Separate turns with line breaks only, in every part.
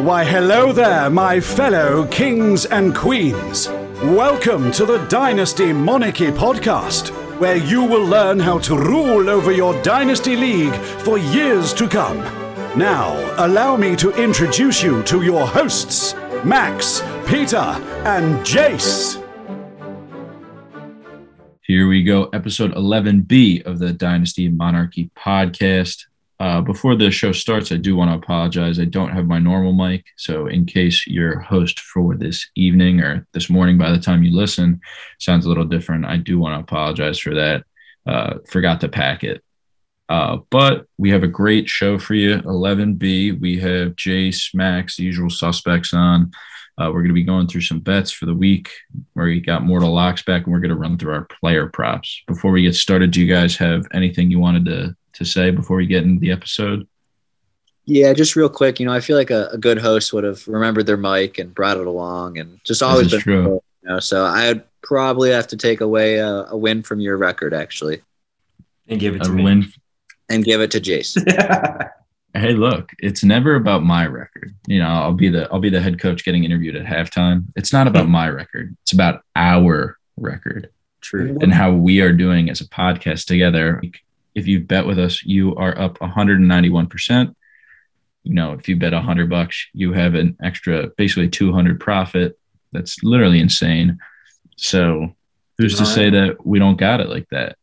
Why, hello there, my fellow kings and queens. Welcome to the Dynasty Monarchy podcast, where you will learn how to rule over your Dynasty League for years to come. Now, allow me to introduce you to your hosts, Max, Peter, and Jace.
Here we go, episode 11B of the Dynasty Monarchy podcast. Uh, before the show starts, I do want to apologize. I don't have my normal mic. So, in case your host for this evening or this morning, by the time you listen, sounds a little different, I do want to apologize for that. Uh, forgot to pack it. Uh, but we have a great show for you. 11B, we have Jace, Max, the usual suspects on. Uh, we're going to be going through some bets for the week where we got Mortal Locks back, and we're going to run through our player props. Before we get started, do you guys have anything you wanted to to say before we get into the episode?
Yeah, just real quick. You know, I feel like a, a good host would have remembered their mic and brought it along, and just always been
true.
Cool, you know, so I'd probably have to take away a, a, win from your record, actually,
and give it
a
to me.
win,
and give it to Jace.
hey, look, it's never about my record. You know, I'll be the I'll be the head coach getting interviewed at halftime. It's not about my record. It's about our record.
True.
And how we are doing as a podcast together if you bet with us, you are up 191%. You know, if you bet 100 bucks, you have an extra basically 200 profit. That's literally insane. So, who's to say that we don't got it like that?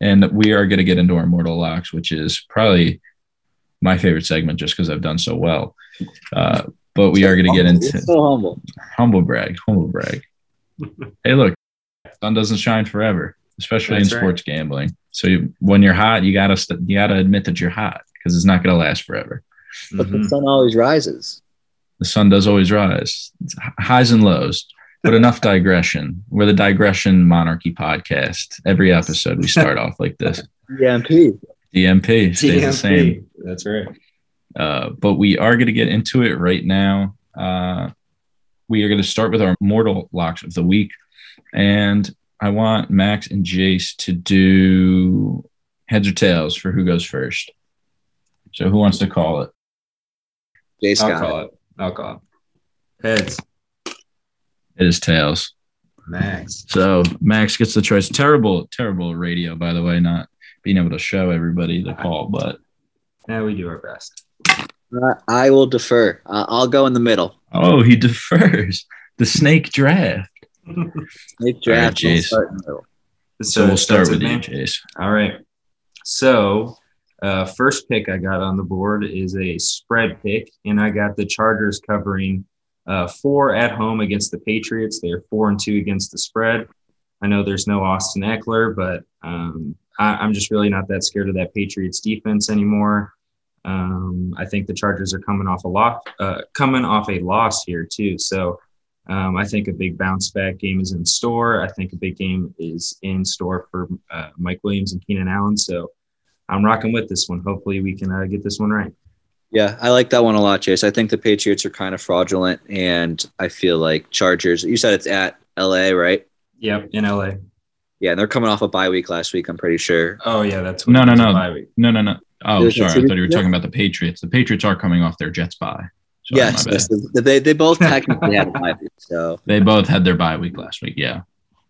And we are going to get into our mortal locks, which is probably my favorite segment just because I've done so well. Uh, but we are going to get into
so humble,
humble brag, humble brag. hey, look, sun doesn't shine forever, especially
That's
in
right.
sports gambling. So you, when you're hot, you gotta st- you gotta admit that you're hot because it's not gonna last forever.
but
Mhm.
the sun always rises.
The sun does always rise, it's highs and lows. But enough digression. We're the digression monarchy podcast. Every episode we start off like this.
DMP. P.
DMP stays the same.
That's right.
Uh, but we are going to get into it right now. Uh, we are going to start with our mortal locks of the week. And I want Max and Jace to do heads or tails for who goes first. So who wants to call it?
Jace
I'll
got
call
it.
it. I'll call it. Heads.
It is tails.
Max.
So Max gets the choice. Terrible, terrible radio, by the way, not being able to show everybody the call. But
Yeah, we do our best.
Uh, I will defer. Uh, I'll go in the middle.
oh, he defers the snake draft.
Make draft.
Jace.
I'll start in the middle.
So, we'll start with you,
me?
Jace.
All right. So, uh, first pick I got on the board is a spread pick, and I got the Chargers covering uh, four at home against the Patriots. They're four and two against the spread. I know there's no Austin Ekeler, but um, I, I'm just really not that scared of that Patriots defense anymore. Um, I think the Chargers are coming off a loss, uh, coming off a loss here too. So um, I think a big bounce back game is in store. I think a big game is in store for uh, Mike Williams and Keenan Allen. So I'm rocking with this one. Hopefully we can uh, get this one right.
Yeah, I like that one a lot, Jace. I think the Patriots are kind of fraudulent, and I feel like Chargers. You said it's at LA, right?
Yep, in LA.
Yeah, and they're coming off a bye week last week. I'm pretty sure.
Oh yeah, that's
No, no,
it is, a
no.
bye week.
No, no, no. Oh, sorry. I thought you were talking about the Patriots. The Patriots are coming off their Jets bye.
Yes, yes, they they both technically had a bye week. So,
They both had their bye week last week. Yeah.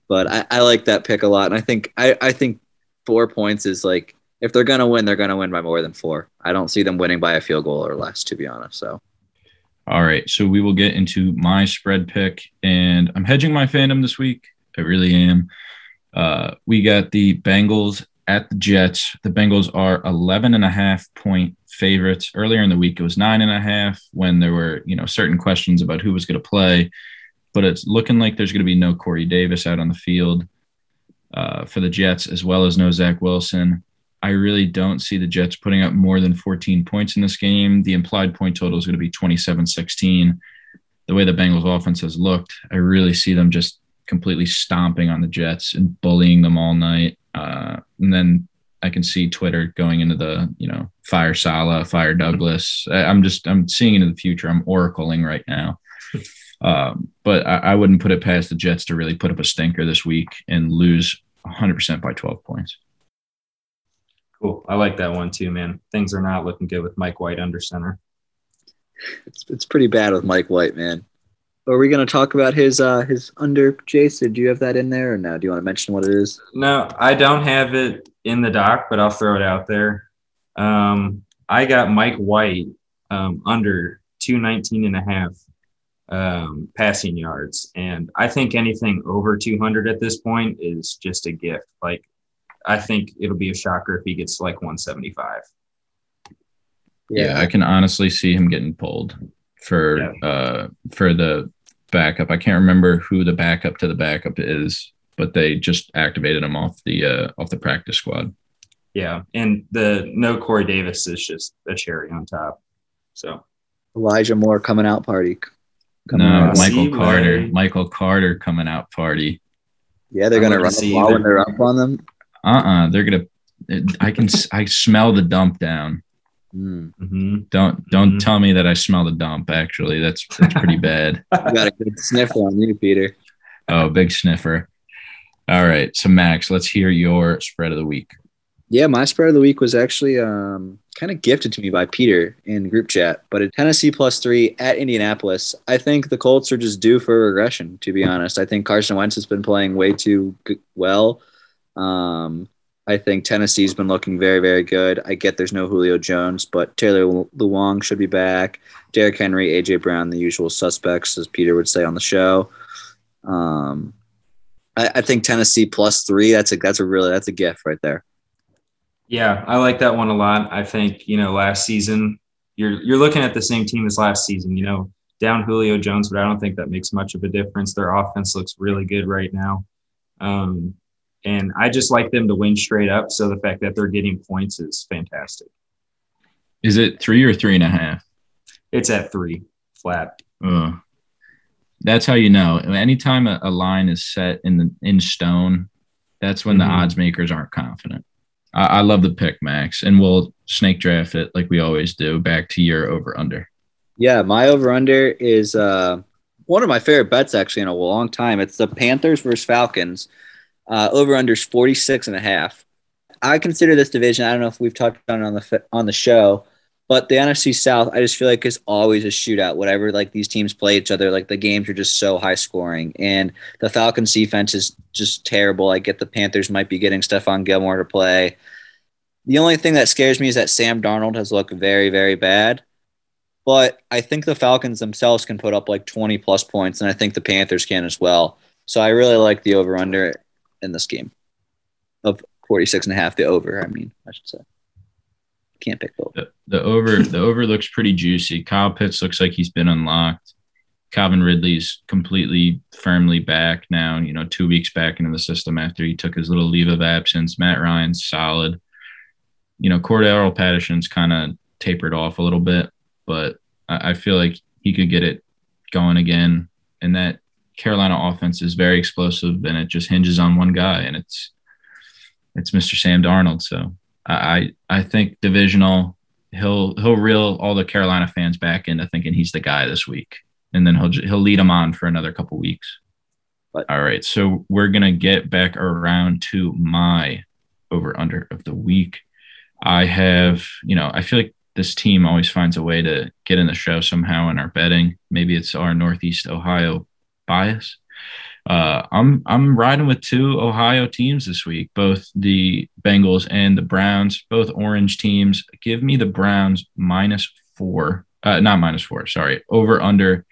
but I, I like that pick a lot, and I think I, I think four points is like if they're gonna win, they're gonna win by more than four. I don't see them winning by a field goal or less, to be honest. So,
All right. So we will get into my spread pick, and I'm hedging my fandom this week. I really am. Uh, we got the Bengals at the Jets. The Bengals are 11 and a half point favorites. Earlier in the week, it was nine and a half when there were, you know, certain questions about who was going to play. But it's looking like there's going to be no Corey Davis out on the field uh, for the Jets, as well as no Zach Wilson. I really don't see the Jets putting up more than 14 points in this game. The implied point total is going to be 27 16. The way the Bengals offense has looked, I really see them just completely stomping on the Jets and bullying them all night. Uh, and then I can see Twitter going into the, you know, fire Saleh, fire Douglas. I, I'm just, I'm seeing into the future. I'm oracling right now. Um, but I, I wouldn't put it past the Jets to really put up a stinker this week and lose 100% by 12 points.
Cool. I like that one too, man. Things are not looking good with Mike White under center.
It's it's pretty bad with Mike White, man. Are we gonna talk about his uh his under Jason? Do you have that in there or no? Do you want to mention what it is?
No, I don't have it in the doc, but I'll throw it out there. Um, I got Mike White um, under 219 and a half um, passing yards. And I think anything over 200 at this point is just a gift. Like, I think it'll be a shocker if he gets like 175.
Yeah, I can honestly see him getting pulled for
Yeah.
uh for the backup. I can't remember who the backup to the backup is, but they just activated him off the uh off the practice squad.
Yeah. And the no Corey Davis is just a cherry on top. So,
Elijah Moore coming out party. Coming
No,
out.
See,
Michael Carter.
Ray.
Michael Carter coming out party.
Yeah, they're gonna
wouldn't
run the ball when they're up on them.
Uh-uh. They're gonna I can s- I smell the dump down.
Hmm.
mhm.
Don't don't
Mhm.
tell me that I smell the dump. Actually, that's that's pretty bad.
You got a good sniff on you, Peter.
Oh, big sniffer. All right, so Max, let's hear your spread of the week.
Yeah, my spread of the week was actually um, kind of gifted to me by Peter in group chat. But at Tennessee plus three at Indianapolis, I think the Colts are just due for regression. To be honest, I think Carson Wentz has been playing way too good, well. Um, I think Tennessee's been looking very, very good. I get there's no Julio Jones, but Taylor Lewan should be back. Derrick Henry, AJ Brown, the usual suspects, as Peter would say on the show. Um, I, I think Tennessee plus three. That's a that's a really that's a gift right there.
Yeah, I like that one a lot. I think, you know, last season, you're you're looking at the same team as last season, you know, down Julio Jones, but I don't think that makes much of a difference. Their offense looks really good right now. Um, and I just like them to win straight up. So the fact that they're getting points is fantastic.
Is it three or three and a half?
It's at three flat.
Ugh. That's how you know. Anytime a, a line is set in the in stone, that's when
Mhm.
the odds makers aren't confident. I, I love the pick, Max, and we'll snake draft it like we always do. Back to your over under.
Yeah, my over under is uh, one of my favorite bets actually in a long time. It's the Panthers versus Falcons. Uh, over under is 46 and a half. I consider this division, I don't know if we've talked on on the on the show, but the NFC South, I just feel like is always a shootout. Whatever like these teams play each other, like the games are just so high scoring. And the Falcons defense is just terrible. I get the Panthers might be getting Stephon Gilmore to play. The only thing that scares me is that Sam Darnold has looked very, very bad but I think the Falcons themselves can put up like 20 plus points, and I think the Panthers can as well. So I really like the over under in this game of 46 and a half, the over, I mean, I should say. Can't pick over.
The, the over the over looks pretty juicy. Kyle Pitts looks like he's been unlocked. Calvin Ridley's completely firmly back now. You know, two weeks back into the system after he took his little leave of absence. Matt Ryan's solid. You know, Cordarrelle Patterson's kind of tapered off a little bit, but I, I feel like he could get it going again. And that Carolina offense is very explosive, and it just hinges on one guy, and it's it's Mr. Sam Darnold. So I I think divisional he'll he'll reel all the Carolina fans back into thinking he's the guy this week, and then he'll he'll lead them on for another couple weeks.
But-
all right, so we're gonna get back around to my over under of the week. I have you know I feel like this team always finds a way to get in the show somehow in our betting. Maybe it's our Northeast Ohio bias. Uh, I'm I'm riding with two Ohio teams this week, both the Bengals and the Browns, both orange teams. Give me the Browns minus four, uh, not minus four, sorry, over under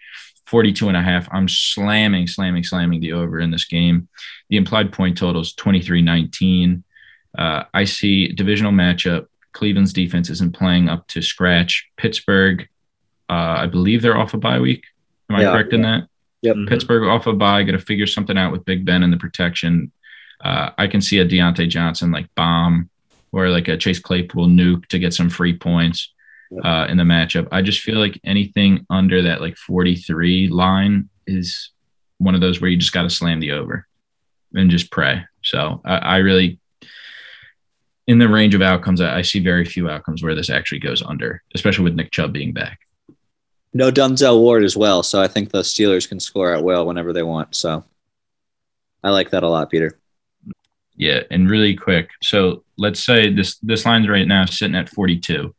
42 and a half. I'm slamming, slamming, slamming the over in this game. The implied point total is 23 19. Uh, I see divisional matchup. Cleveland's defense isn't playing up to scratch. Pittsburgh, uh, I believe they're off a bye week. Am I
Yeah.
correct in that?
Yep.
Mhm.
Pittsburgh off a bye, got to figure something out with Big Ben and the protection. Uh, I can see a Diontae Johnson like bomb or like a Chase Claypool nuke to get some free points
Yep.
uh, in the matchup. I just feel like anything under that like 43 line is one of those where you just got to slam the over and just pray. So I, I really, in the range of outcomes, I, I see very few outcomes where this actually goes under, especially with Nick Chubb being back.
No Denzel Ward as well. So I think the Steelers can score at will whenever they want. So I like that a lot, Peter.
Yeah, and really quick. So let's say this this line's right now sitting at 42.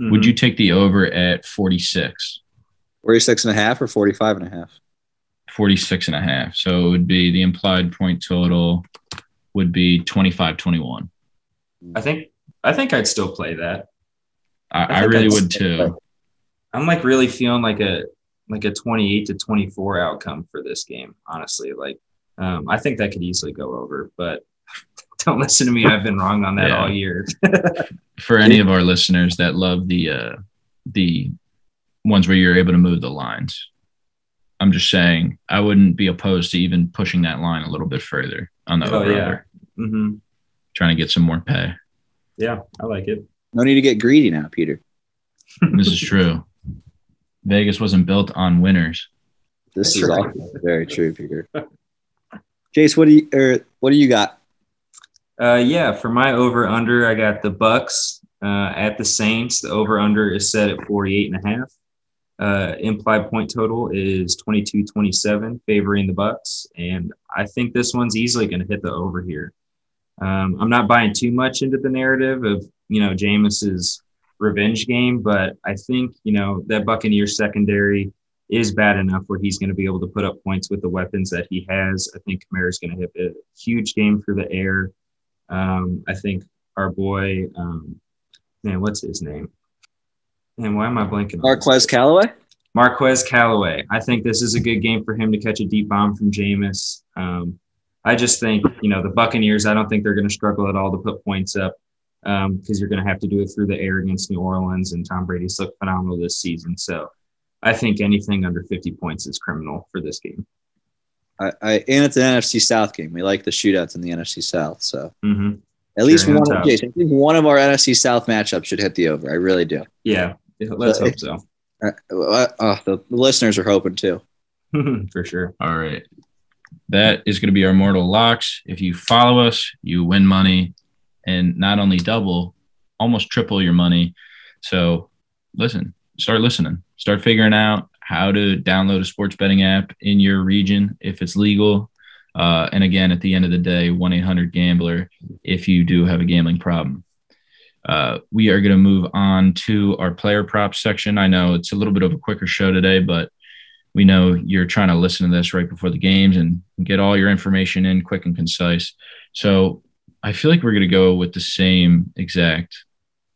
Mhm.
Would you take the over at 46?
46 and a half or 45 and a half?
46 and a half. So it would be the implied point total would be 25 21.
I think I think I'd still play that.
I, I,
I
really
I'd
would
still
too.
I'm like really feeling like a like a 28 to 24 outcome for this game. Honestly, like um, I think that could easily go over, but don't listen to me. I've been wrong on that
Yeah.
all year.
For any of our listeners that love the uh, the ones where you're able to move the lines, I'm just saying I wouldn't be opposed to even pushing that line a little bit further on the
Oh,
over
yeah.
under,
hmm
trying to get some more pay.
Yeah, I like it.
No need to get greedy now, Peter.
This is true. Vegas wasn't built on winners.
This
That's
is
right.
also very true, Peter. Jace, what do you or what do you got?
Uh, yeah, for my over under, I got the Bucks uh, at the Saints. The over under is set at 48 and a half. Uh, implied point total is 22 27, favoring the Bucks. And I think this one's easily going to hit the over here. Um, I'm not buying too much into the narrative of, you know, Jameis's revenge game, but I think, you know, that Buccaneers secondary is bad enough where he's going to be able to put up points with the weapons that he has. I think Kamara's going to have a huge game through the air. Um, I think our boy, um, man, what's his name? Man, why am I blanking?
Marquez? Callaway?
Marquez Callaway. I think this is a good game for him to catch a deep bomb from Jameis. Um, I just think, you know, the Buccaneers, I don't think they're going to struggle at all to put points up because you're going to have to do it through the air against New Orleans, and Tom Brady's looked phenomenal this season. So I think anything under 50 points is criminal for this game.
I, I and it's an NFC South game. We like the shootouts in the NFC South, so
hmm
at least
Cherry
one of. Jason, I think one of our NFC South matchups should hit the over. I really do.
Yeah, let's
So-
hope so.
Uh, uh, uh, the, the listeners are hoping too.
for sure.
All right. That is going to be our mortal locks. If you follow us, you win money and not only double, almost triple your money. So listen, start listening, start figuring out how to download a sports betting app in your region if it's legal. Uh, and again, at the end of the day, 1 800 Gambler if you do have a gambling problem. Uh, we are going to move on to our player props section. I know it's a little bit of a quicker show today, but we know you're trying to listen to this right before the games and get all your information in quick and concise. So I feel like we're going to go with the same exact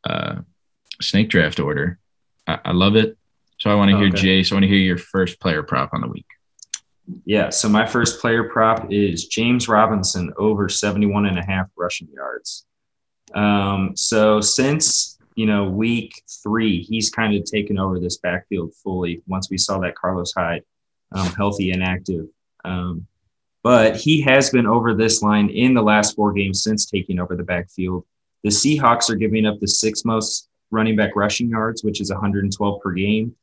uh, snake draft order. I, I love it. So I want to hear
Okay.
Jace. I want to hear your first player prop on the week.
Yeah. So my first player prop is James Robinson over 71 and a half rushing yards. Um, so since, you know, week three, he's kind of taken over this backfield fully once we saw that Carlos Hyde um, healthy and active. Um, but he has been over this line in the last four games since taking over the backfield. The Seahawks are giving up the sixth most running back rushing yards, which is 112 per game.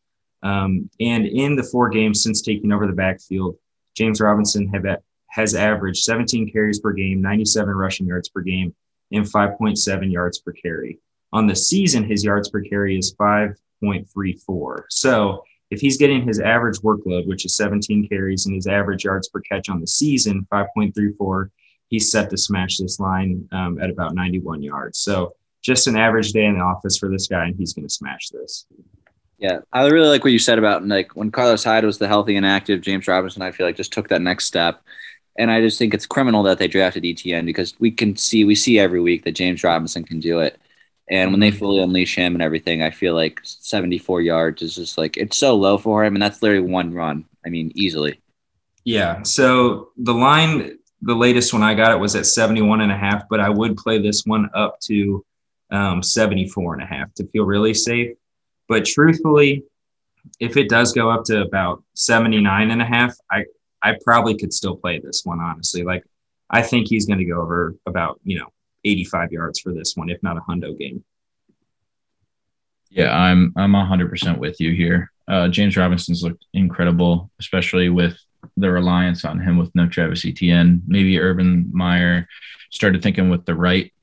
Um, and in the four games since taking over the backfield, James Robinson have has averaged 17 carries per game, 97 rushing yards per game, and 5.7 yards per carry. On the season, his yards per carry is 5.34. So if he's getting his average workload, which is 17 carries, and his average yards per catch on the season, 5.34, he's set to smash this line um, at about 91 yards. So just an average day in the office for this guy, and he's going to smash this.
Yeah, I really like what you said about like when Carlos Hyde was the healthy and active. James Robinson, I feel like just took that next step, and I just think it's criminal that they drafted Etienne because we can see we see every week that James Robinson can do it, and when they fully unleash him and everything, I feel like 74 yards is just like it's so low for him, and that's literally one run. I mean, easily.
Yeah. So the line, the latest one I got it was at 71 and a half, but I would play this one up to um, 74 and a half to feel really safe. But truthfully, if it does go up to about 79 and a half, I, I probably could still play this one, honestly. Like, I think he's going to go over about, you know, 85 yards for this one, if not a hundo game.
Yeah, I'm I'm 100% with you here. Uh, James Robinson's looked incredible, especially with the reliance on him with no Travis Etienne. Maybe Urban Meyer started thinking with the right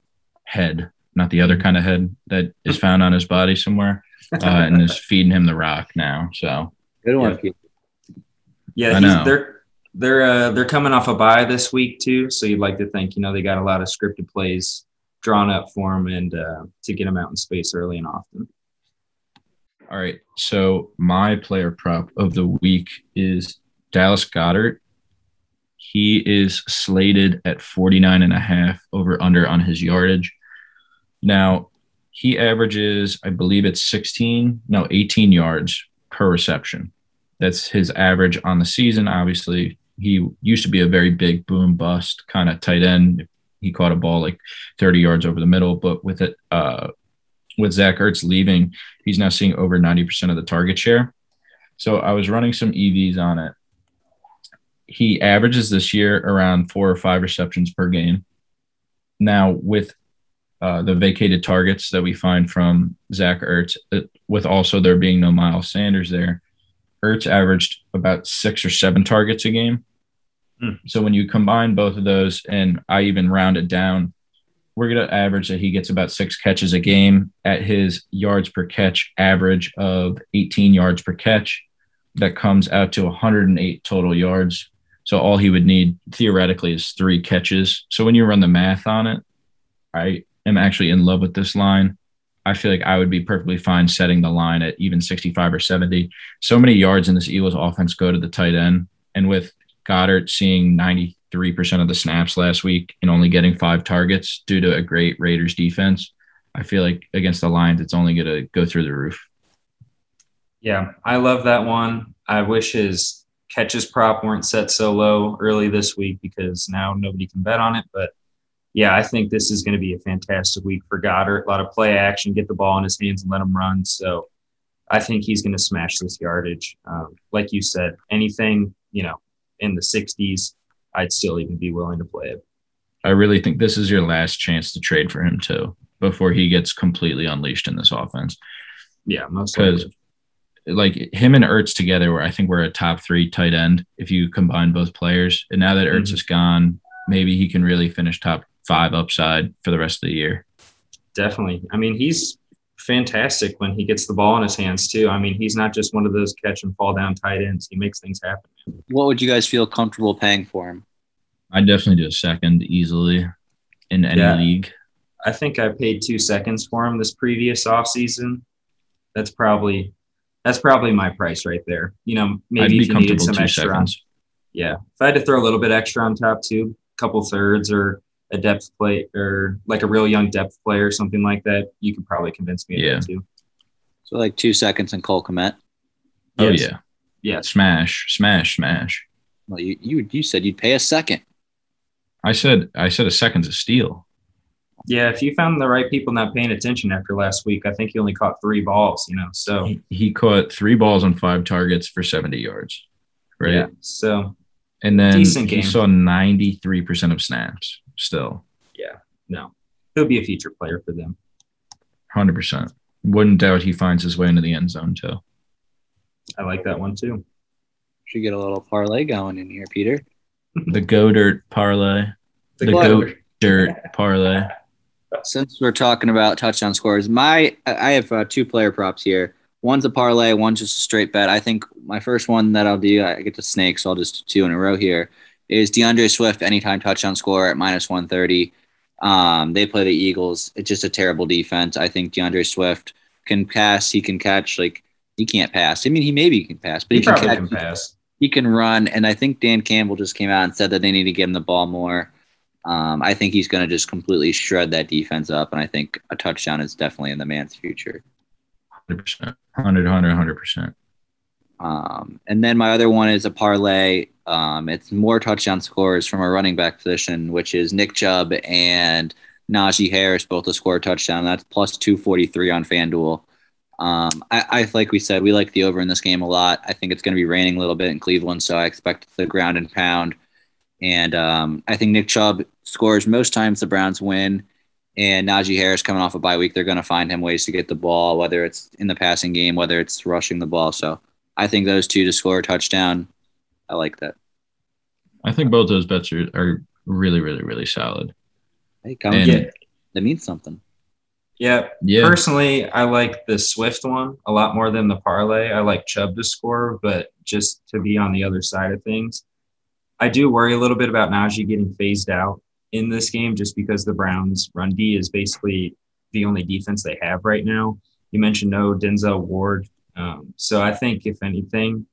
head, not the other kind of head that is found on his body somewhere, uh, and is feeding him the rock now. So
Good one.
Yeah.
Pete.
Yeah,
I
he's,
know.
they're they're uh, they're coming off a bye this week too, so you'd like to think you know they got a lot of scripted plays drawn up for them and uh, to get them out in space early and often.
All right. So my player prop of the week is Dallas Goedert. He is slated at 49 and a half over under on his yardage. Now, he averages, I believe it's 16, no, 18 yards per reception. That's his average on the season. Obviously, he used to be a very big boom bust kind of tight end. He caught a ball like 30 yards over the middle, but with it, uh, with Zach Ertz leaving, he's now seeing over 90% of the target share. So I was running some EVs on it. He averages this year around four or five receptions per game. Now, with uh, the vacated targets that we find from Zach Ertz, uh, with also there being no Miles Sanders there, Ertz averaged about six or seven targets a game. Hmm. So when you combine both of those, and I even round it down, we're going to average that he gets about six catches a game at his yards per catch average of 18 yards per catch. That comes out to 108 total yards. So all he would need theoretically is three catches. So when you run the math on it, I am actually in love with this line. I feel like I would be perfectly fine setting the line at even 65 or 70. So many yards in this Eagles offense go to the tight end. And with Goedert seeing 93% of the snaps last week and only getting five targets due to a great Raiders defense, I feel like against the Lions, it's only going to go through the roof.
Yeah, I love that one. I wish his catches prop weren't set so low early this week because now nobody can bet on it. But yeah, I think this is going to be a fantastic week for Goedert. A lot of play action, get the ball in his hands and let him run. So I think he's going to smash this yardage. Um, like you said, anything, you know, in the 60s, I'd still even be willing to play it.
I really think this is your last chance to trade for him too before he gets completely unleashed in this offense.
Yeah, most
because like him and Ertz together, where I think we're a top three tight end if you combine both players. And now that Ertz mm-hmm. is gone, maybe he can really finish top five upside for the rest of the year.
Definitely. I mean, he's fantastic when he gets the ball in his hands too. I mean, he's not just one of those catch and fall down tight ends. He makes things happen.
What would you guys feel comfortable paying for him?
I definitely do a second easily in any yeah. league.
I think I paid two seconds for him this previous offseason. That's probably that's probably my price right there. You know, maybe if you needed some extra on, yeah. If I had to throw a little bit extra on top too, a couple thirds or a depth play or like a real young depth player, something like that, you could probably convince me of
yeah.
that too.
So like two seconds and Cole Kmet.
Oh yes. yeah.
Yeah.
Smash, smash, smash.
Well, you, you you said you'd pay a second.
I said I said a second's a steal.
Yeah, if you found the right people not paying attention after last week, I think he only caught three balls, you know. So
he, he caught three balls on five targets for 70 yards. Right. Yeah.
So
and then Decent he game. saw 93% of snaps still.
Yeah, no, he'll be a future player for them.
Hundred percent. Wouldn't doubt he finds his way into the end zone too.
I like that one too.
Should get a little parlay going in here, Peter.
the go dirt parlay. The, the goat dirt parlay.
Since we're talking about touchdown scores, my I have uh, two player props here. One's a parlay, one's just a straight bet. I think my first one that I'll do, I get to snake, so I'll just two in a row here is D'Andre Swift anytime touchdown score at minus 130. Um, they play the Eagles. It's just a terrible defense. I think D'Andre Swift can pass. He can catch. Like he can't pass. I mean, he maybe can pass, but
he,
he
can, catch, can pass.
He can run. And I think Dan Campbell just came out and said that they need to give him the ball more. Um, I think he's going to just completely shred that defense up. And I think a touchdown is definitely in the man's future.
100%. 100, 100, 100%.
Um, and then my other one is a parlay. Um, it's more touchdown scores from a running back position, which is Nick Chubb and Najee Harris both to score a touchdown. That's plus 243 on FanDuel. Um, I, I, like we said, we like the over in this game a lot. I think it's going to be raining a little bit in Cleveland, so I expect the ground and pound. And um, I think Nick Chubb scores most times the Browns win. And Najee Harris coming off a bye week, they're going to find him ways to get the ball, whether it's in the passing game, whether it's rushing the ball. So I think those two to score a touchdown. I like that.
I think both those bets are, are really, really, really solid.
Hey, come and, get that means something.
Yeah. yeah. Personally, I like the Swift one a lot more than the parlay. I like Chubb to score, but just to be on the other side of things, I do worry a little bit about Najee getting phased out in this game just because the Browns' run D is basically the only defense they have right now. You mentioned no Denzel Ward Um, so I think, if anything,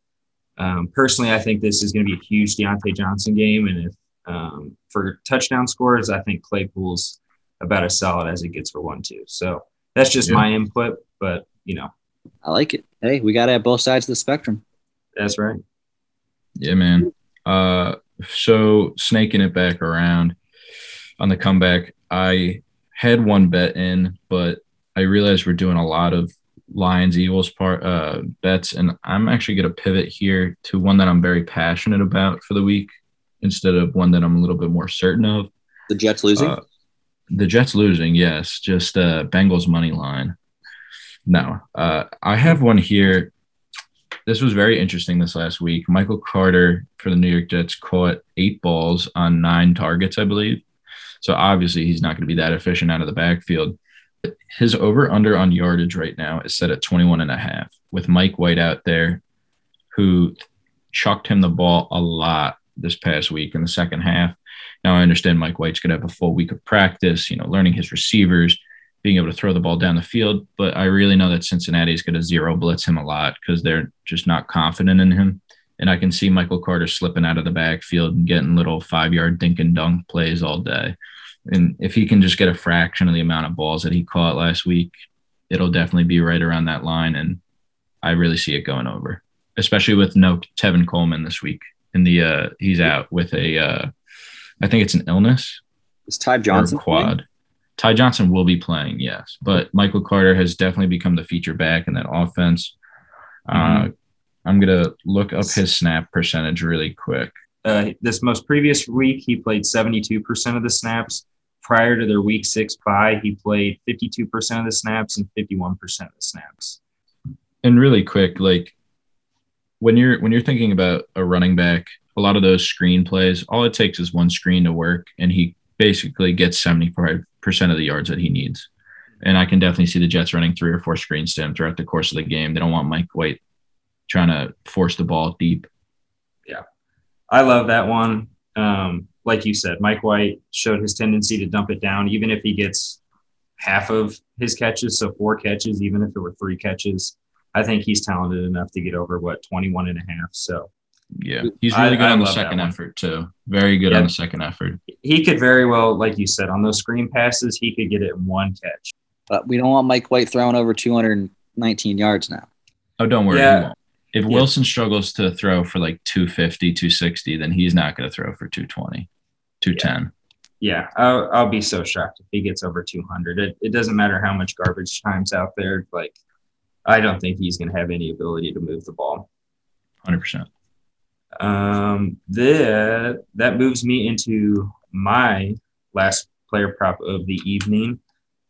um, personally, I think this is going to be a huge Diontae Johnson game. And if um, for touchdown scores, I think Claypool's about as solid as it gets for one, two. So that's just yeah. my input, but you know,
I like it. Hey, we got to have both sides of the spectrum.
That's right.
Yeah, man. Uh, so snaking it back around on the comeback, I had one bet in, but I realized we're doing a lot of Lions Eagles part uh, bets, and I'm actually going to pivot here to one that I'm very passionate about for the week instead of one that I'm a little bit more certain of.
The Jets losing.
Uh, the Jets losing, yes. Just uh, Bengals money line. No, uh, I have one here. This was very interesting this last week. Michael Carter for the New York Jets caught eight balls on nine targets, I believe. So obviously he's not going to be that efficient out of the backfield. His over under on yardage right now is set at 21 and a half with Mike White out there who chucked him the ball a lot this past week in the second half. Now I understand Mike White's going to have a full week of practice, you know, learning his receivers, being able to throw the ball down the field. But I really know that Cincinnati is going to zero blitz him a lot because they're just not confident in him. And I can see Michael Carter slipping out of the backfield and getting little five yard dink and dunk plays all day. And if he can just get a fraction of the amount of balls that he caught last week, it'll definitely be right around that line. And I really see it going over, especially with no Tevin Coleman this week. In the uh, he's out with a, uh, I think it's an illness.
Is Ty Johnson
quad? Playing? Ty Johnson will be playing, yes, but Michael Carter has definitely become the feature back in that offense. Mm-hmm. Uh, I'm gonna look up his snap percentage really quick.
Uh, this most previous week, he played 72% of the snaps prior to their week six bye, he played 52% of the snaps and 51% of the snaps.
And really quick, like when you're when you're thinking about a running back, a lot of those screen plays, all it takes is one screen to work, and he basically gets 75% of the yards that he needs. And I can definitely see the Jets running three or four screens to him throughout the course of the game. They don't want Mike White trying to force the ball deep.
Yeah. I love that one. Um, like you said, Mike White showed his tendency to dump it down, even if he gets half of his catches, so four catches, even if it were three catches. I think he's talented enough to get over what 21 and a half. So
yeah, he's really I, good I on the second effort too. Very good yeah. on the second effort.
He could very well, like you said, on those screen passes, he could get it in one catch.
But we don't want Mike White throwing over 219 yards now.
Oh, don't worry. Yeah. If yeah. Wilson struggles to throw for like 250, 260, then he's not going to throw for 220. 210.
Yeah, I'll, I'll be so shocked if he gets over 200. It, it doesn't matter how much garbage time's out there. Like, I don't think he's going to have any ability to move the ball.
100%.
Um, that, that moves me into my last player prop of the evening.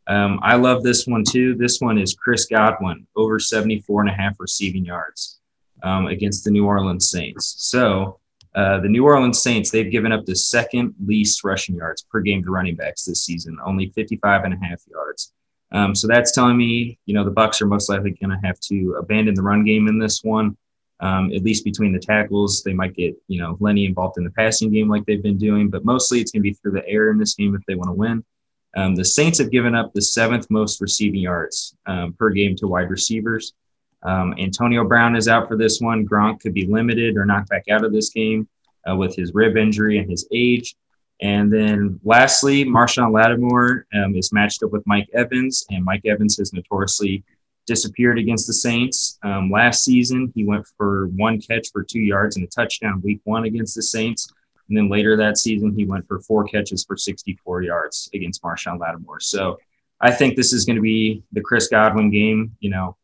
Um, I love this one too. This one is Chris Godwin, over 74 and a half receiving yards um, against the New Orleans Saints. So uh, the New Orleans Saints, they've given up the second least rushing yards per game to running backs this season, only 55 and a half yards. Um, so that's telling me, you know, the Bucks are most likely going to have to abandon the run game in this one, um, at least between the tackles. They might get, you know, Lenny involved in the passing game like they've been doing, but mostly it's going to be through the air in this game if they want to win. Um, the Saints have given up the seventh most receiving yards um, per game to wide receivers. Um, Antonio Brown is out for this one. Gronk could be limited or knocked back out of this game uh, with his rib injury and his age. And then lastly, Marshon Lattimore um, is matched up with Mike Evans, and Mike Evans has notoriously disappeared against the Saints. Um, last season, he went for one catch for two yards and a touchdown week one against the Saints. And then later that season, he went for four catches for 64 yards against Marshon Lattimore. So I think this is going to be the Chris Godwin game. You know,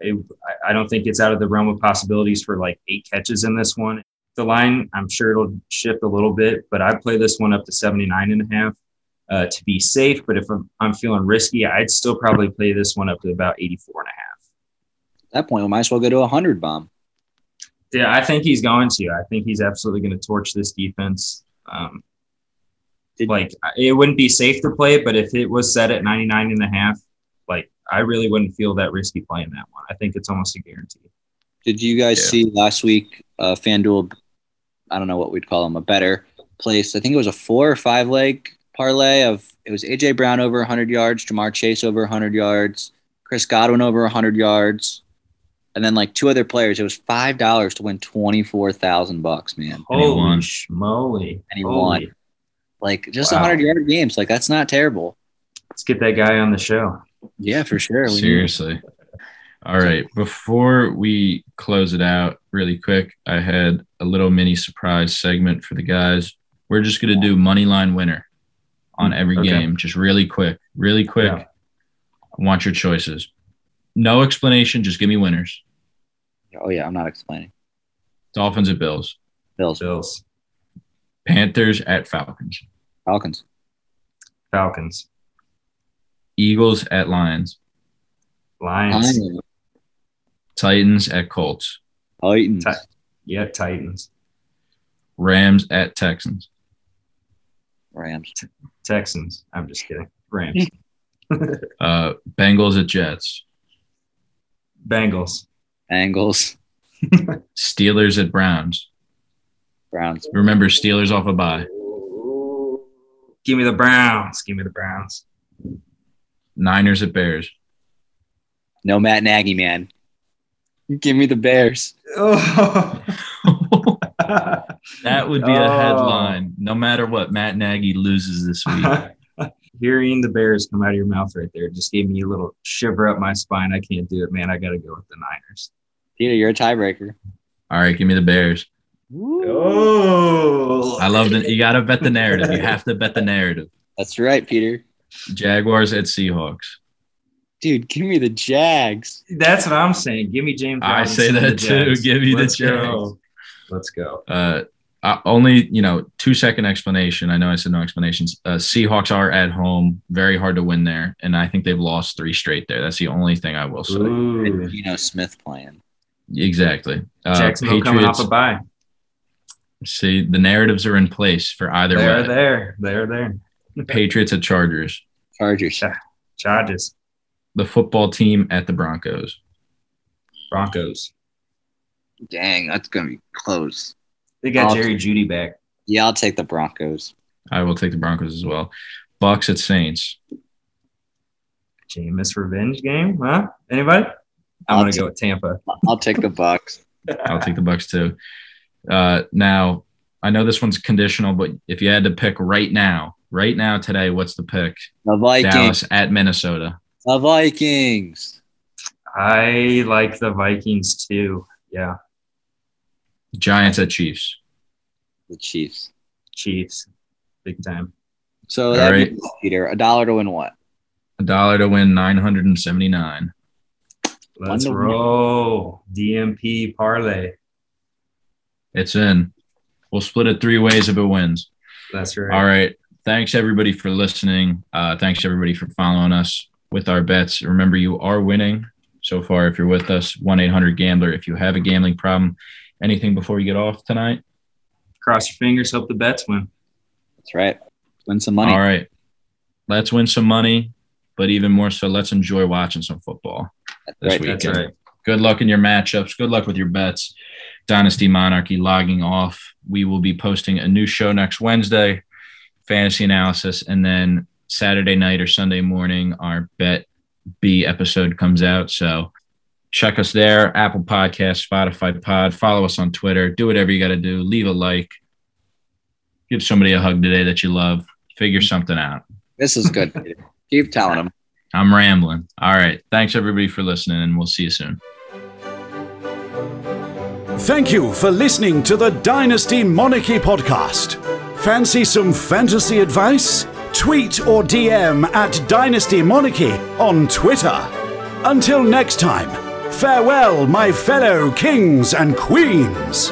it, I don't think it's out of the realm of possibilities for like eight catches in this one. The line, I'm sure it'll shift a little bit, but I play this one up to 79 and a half uh, to be safe. But if I'm, I'm, feeling risky, I'd still probably play this one up to about 84 and a half.
At that point, we might as well go to a 100 bomb.
Yeah, I think he's going to. I think he's absolutely going to torch this defense. Um, Did, like, it wouldn't be safe to play it, but if it was set at 99 and a half, I really wouldn't feel that risky playing that one. I think it's almost a guarantee.
Did you guys yeah. see last week uh, FanDuel? I don't know what we'd call them a better place. I think it was a four or five leg parlay of it was AJ Brown over 100 yards, Ja'Marr Chase over 100 yards, Chris Godwin over 100 yards, and then like two other players. It was five dollars to win twenty four thousand bucks, man.
And he
Holy
won.
schmoly.
And he
Holy.
won. Like just
Wow.
hundred yard games, like that's not terrible.
Let's get that guy on the show.
Yeah, for sure. We need-
Seriously. All right. Before we close it out really quick, I had a little mini surprise segment for the guys. We're just going to do money line winner on every
Okay.
game, just really quick, really quick.
Yeah.
I want your choices. No explanation. Just give me winners.
Oh yeah, I'm not explaining.
Dolphins at Bills,
Bills,
Bills,
Panthers at Falcons,
Falcons,
Falcons,
Eagles at Lions,
Lions,
Lions,
Titans at Colts,
Titans,
Ti- yeah, Titans,
Rams at Texans,
Rams,
Texans. I'm just kidding. Rams,
uh, Bengals at Jets,
Bengals,
Bengals,
Steelers at Browns.
Browns,
Remember, Steelers off a bye.
Give me the Browns. Give me the Browns.
Niners at Bears.
no Matt Nagy, man. Give me the Bears.
Oh.
that would be a
Oh.
headline. No matter what, Matt Nagy loses this week.
Hearing the Bears come out of your mouth right there just gave me a little shiver up my spine. I can't do it, man. I got to go with the Niners.
Peter, you're a tiebreaker.
All right, give me the Bears.
Oh,
I love the. You got to bet the narrative. You have to bet the narrative.
That's right, Peter.
Jaguars at Seahawks.
Dude, give me the Jags.
That's what I'm saying. Give me James.
I
Robinson
say that too.
Jags.
Give me the
Let's
Jags.
go. Let's go.
Uh, uh, only you know two second explanation. I know I said no explanations. Uh, Seahawks are at home, very hard to win there, and I think they've lost three straight there. That's the only thing I will say.
Ooh.
know, Smith playing.
Exactly. Uh,
Jacksonville coming off a bye.
See, the narratives are in place for either way.
They're there. They're there.
Patriots at Chargers.
Chargers.
Chargers.
The football team at the Broncos.
Broncos.
Dang, that's gonna be close.
They got
I'll-
Jerry Jeudy back.
Yeah, I'll take the Broncos.
I will take the Broncos as well. Bucks at Saints.
Jameis revenge game, huh? Anybody? I'm
I'll
gonna
take-
go with Tampa.
I'll take the Bucks.
I'll take the Bucks too. Uh, now, I know this one's conditional, but if you had to pick right now, right now today, what's the pick?
The Vikings.
Dallas at Minnesota.
The Vikings.
I like the Vikings too. Yeah,
Giants at Chiefs.
The Chiefs.
Chiefs, big time.
So
All
that
right.
means, Peter, a dollar to win what?
A dollar to win 979.
Let's roll. DMP parlay.
It's in. We'll split it three ways if it wins.
That's right.
All right. Thanks everybody for listening. Uh, thanks everybody for following us with our bets. Remember, you are winning so far if you're with us. 1 800 Gambler. If you have a gambling problem, anything before you get off tonight?
Cross your fingers. Hope the bets win.
That's right. Win some money.
All right. Let's win some money, but even more so, let's enjoy watching some football
That's
this
right.
weekend.
That's right.
Good luck in your matchups. Good luck with your bets. Dynasty Monarchy logging off. We will be posting a new show next Wednesday, fantasy analysis, and then Saturday night or Sunday morning, our Bet B episode comes out. So check us there, Apple Podcast, Spotify Pod. Follow us on Twitter. Do whatever you got to do. Leave a like. Give somebody a hug today that you love. Figure something out.
This is good. Keep telling them.
I'm rambling. All right. Thanks everybody for listening, and we'll see you soon.
Thank you for listening to the Dynasty Monarchy podcast. Fancy some fantasy advice? Tweet or DM at Dynasty Monarchy on Twitter. Until next time, farewell, my fellow kings and queens.